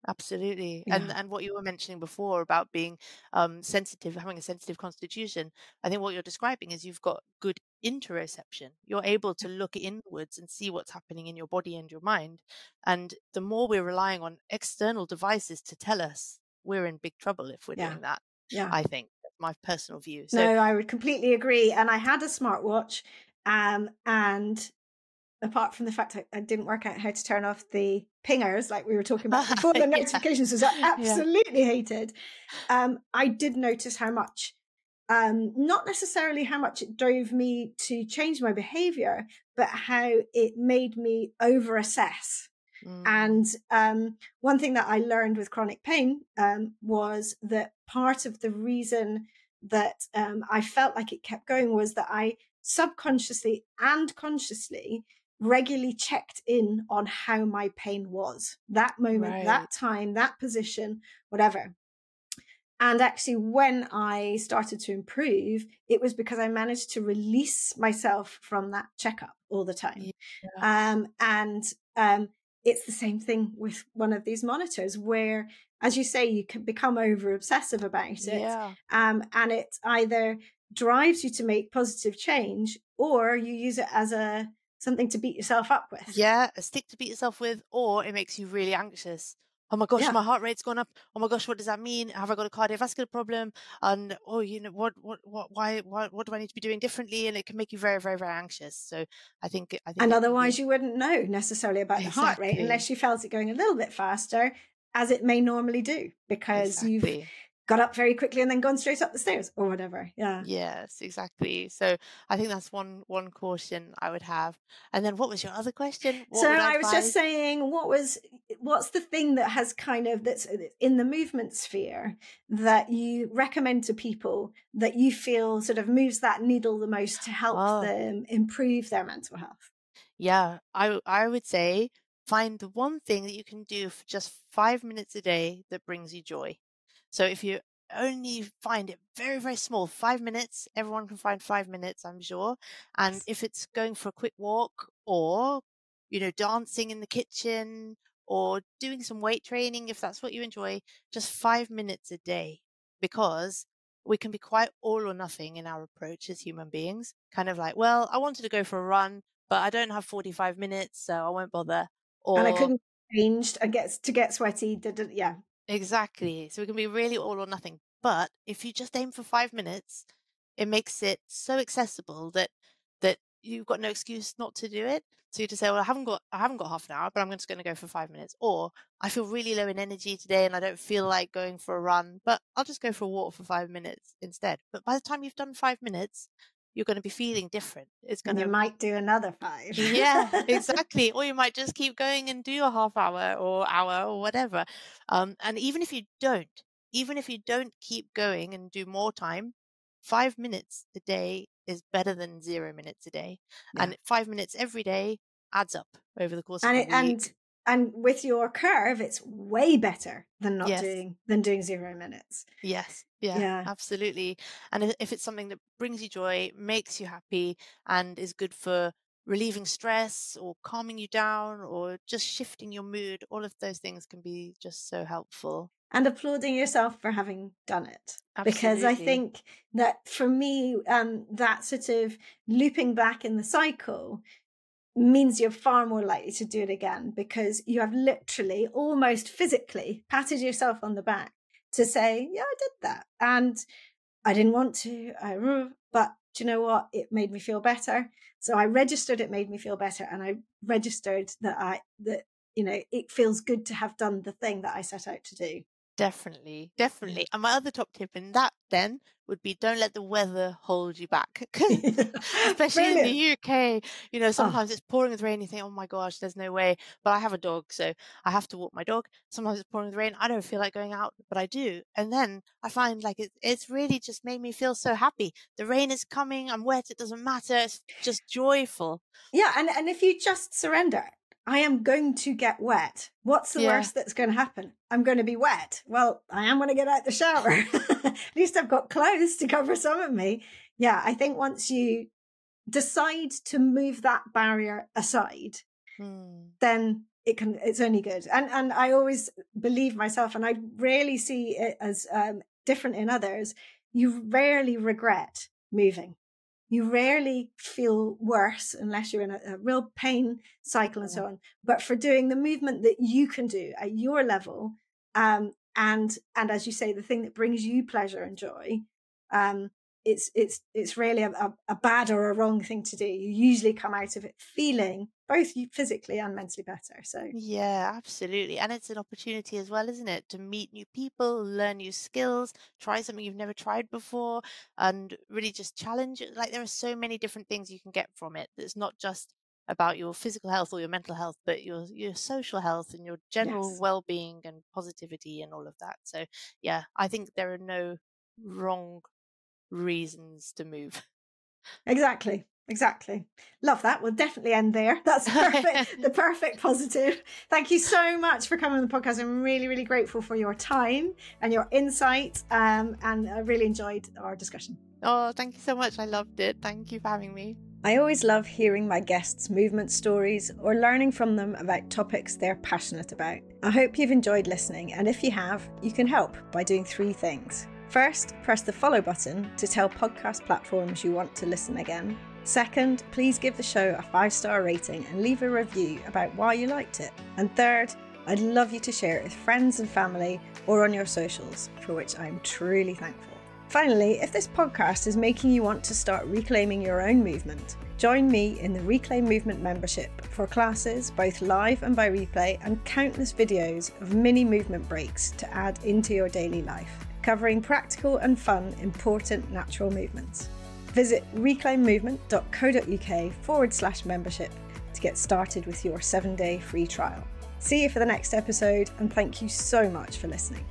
S1: Absolutely. And and what you were mentioning before about being um sensitive, having a sensitive constitution, I think what you're describing is you've got good interoception. You're able to look inwards and see what's happening in your body and your mind. And the more we're relying on external devices to tell us, we're in big trouble if we're
S2: yeah
S1: doing that,
S2: yeah
S1: I think. That's my personal view. So
S2: No, I would completely agree. And I had a smartwatch, um, and apart from the fact I, I didn't work out how to turn off the pingers, like we were talking about before, <laughs> the
S1: yeah,
S2: notifications was I
S1: yeah.
S2: absolutely hated. Um, I did notice how much, um, not necessarily how much it drove me to change my behavior, but how it made me over assess.
S1: Mm,
S2: And um, one thing that I learned with chronic pain um, was that part of the reason that um, I felt like it kept going was that I subconsciously and consciously regularly checked in on how my pain was that moment,
S1: right.
S2: that time, that position, whatever. And actually, when I started to improve, it was because I managed to release myself from that checkup all the time.
S1: Yeah.
S2: Um, and um, it's the same thing with one of these monitors, where, as you say, you can become over obsessive about it.
S1: Yeah.
S2: Um, and it either drives you to make positive change or you use it as a something to beat yourself up with.
S1: Yeah, a stick to beat yourself with, or it makes you really anxious. Oh my gosh,
S2: Yeah.
S1: my heart rate's gone up. Oh my gosh, what does that mean? Have I got a cardiovascular problem? And oh, you know what, what, what, why, why, what do I need to be doing differently? And it can make you very, very, very anxious. So I think, I think,
S2: And otherwise,
S1: be
S2: you wouldn't know necessarily about the heart rate unless you felt it going a little bit faster, as it may normally do, because you've
S1: exactly.
S2: Got up very quickly and then gone straight up the stairs or whatever. Yeah.
S1: Yes, exactly. So I think that's one one caution I would have. And then what was your other question? What
S2: So
S1: I
S2: I was just saying, what was what's the thing that has kind of that's uh, in the movement sphere that you recommend to people that you feel sort of moves that needle the most to help
S1: Oh,
S2: them improve their mental health?
S1: yeah. i i would say find the one thing that you can do for just five minutes a day that brings you joy. So if you only find it very, very small, five minutes, everyone can find five minutes, I'm sure. And if it's going for a quick walk or, you know, dancing in the kitchen or doing some weight training, if that's what you enjoy, just five minutes a day. Because we can be quite all or nothing in our approach as human beings. Kind of like, well, I wanted to go for a run, but I don't have 45 minutes, so I won't bother.
S2: And I couldn't change and get to get sweaty. Yeah.
S1: Exactly. So we can be really all or nothing. But if you just aim for five minutes, it makes it so accessible that that you've got no excuse not to do it. So you just say, Well, I haven't got I haven't got half an hour, but I'm just gonna go for five minutes. Or I feel really low in energy today and I don't feel like going for a run, but I'll just go for a walk for five minutes instead. But by the time you've done five minutes, you're gonna be feeling different. It's
S2: And you might do another five.
S1: yeah, <laughs> exactly. Or you might just keep going and do a half hour or hour or whatever. Um, and even if you don't, even if you don't keep going and do more time, five minutes a day is better than zero minutes a day.
S2: Yeah.
S1: And five minutes every day adds up over the course
S2: and
S1: of
S2: it,
S1: week.
S2: and and with your curve, it's way better than not
S1: Yes.
S2: doing than doing zero minutes.
S1: Yes, yeah,
S2: Yeah.
S1: absolutely. And if, it's something that brings you joy, makes you happy, and is good for relieving stress or calming you down or just shifting your mood, all of those things can be just so helpful.
S2: and applauding yourself for having done it because i think that for me um that sort of looping back in the cycle means you're far more likely to do it again because you have literally almost physically patted yourself on the back to say yeah i did that. And i didn't want to I, but do you know what? It made me feel better. So i registered it made me feel better and i registered that i that you know it feels good to have done the thing that i set out to do
S1: Definitely, definitely. And my other top tip in that then would be don't let the weather hold you back. <laughs> <laughs> Especially in the UK, you know,
S2: Oh,
S1: sometimes it's pouring with rain. You think, oh my gosh, there's no way. But I have a dog, so I have to walk my dog. Sometimes it's pouring with rain. I don't feel like going out, but I do. And then I find like it, it's really just made me feel so happy. The rain is coming. I'm wet. It doesn't matter. It's just joyful.
S2: yeah, and, and if you just surrender, I am going to get wet. What's the
S1: Yeah.
S2: worst that's going to happen? I'm going to be wet. Well, I am going to get out the shower. <laughs> At least I've got clothes to cover some of me. Yeah, I think once you decide to move that barrier aside,
S1: Hmm.
S2: then it can it's only good and and i always believe myself and i rarely see it as um, different in others you rarely regret moving you rarely feel worse unless you're in a, a real pain cycle and so on. But for doing the movement that you can do at your level um and and as you say the thing that brings you pleasure and joy um it's it's it's really a, a, a bad or a wrong thing to do. You usually come out of it feeling both physically and mentally better so
S1: Yeah, absolutely. And it's an opportunity as well, isn't it? To meet new people, learn new skills, try something you've never tried before, and really just challenge it. Like there are so many different things you can get from it. It's not just about your physical health or your mental health, but your your social health and your general
S2: Yes.
S1: well-being and positivity and all of that. So yeah, I think there are no wrong reasons to move.
S2: Exactly. Exactly. Love that. We'll definitely end there. <laughs> That's perfect. <laughs> the perfect positive. Thank you so much for coming on the podcast. I'm really, really grateful for your time and your insight. Um, and I really enjoyed our discussion.
S1: Oh, thank you so much. I loved it. Thank you for having me.
S2: I always love hearing my guests' movement stories or learning from them about topics they're passionate about. I hope you've enjoyed listening, and if you have, you can help by doing three things. First, press the follow button to tell podcast platforms you want to listen again. Second, please give the show a five star rating and leave a review about why you liked it. And third, I'd love you to share it with friends and family or on your socials, for which I'm truly thankful. Finally, if this podcast is making you want to start reclaiming your own movement, join me in the Reclaim Movement membership for classes, both live and by replay, and countless videos of mini movement breaks to add into your daily life, covering practical and fun, important natural movements. Visit reclaimmovement.co.uk forward slash membership to get started with your seven day free trial. See you for the next episode, and thank you so much for listening.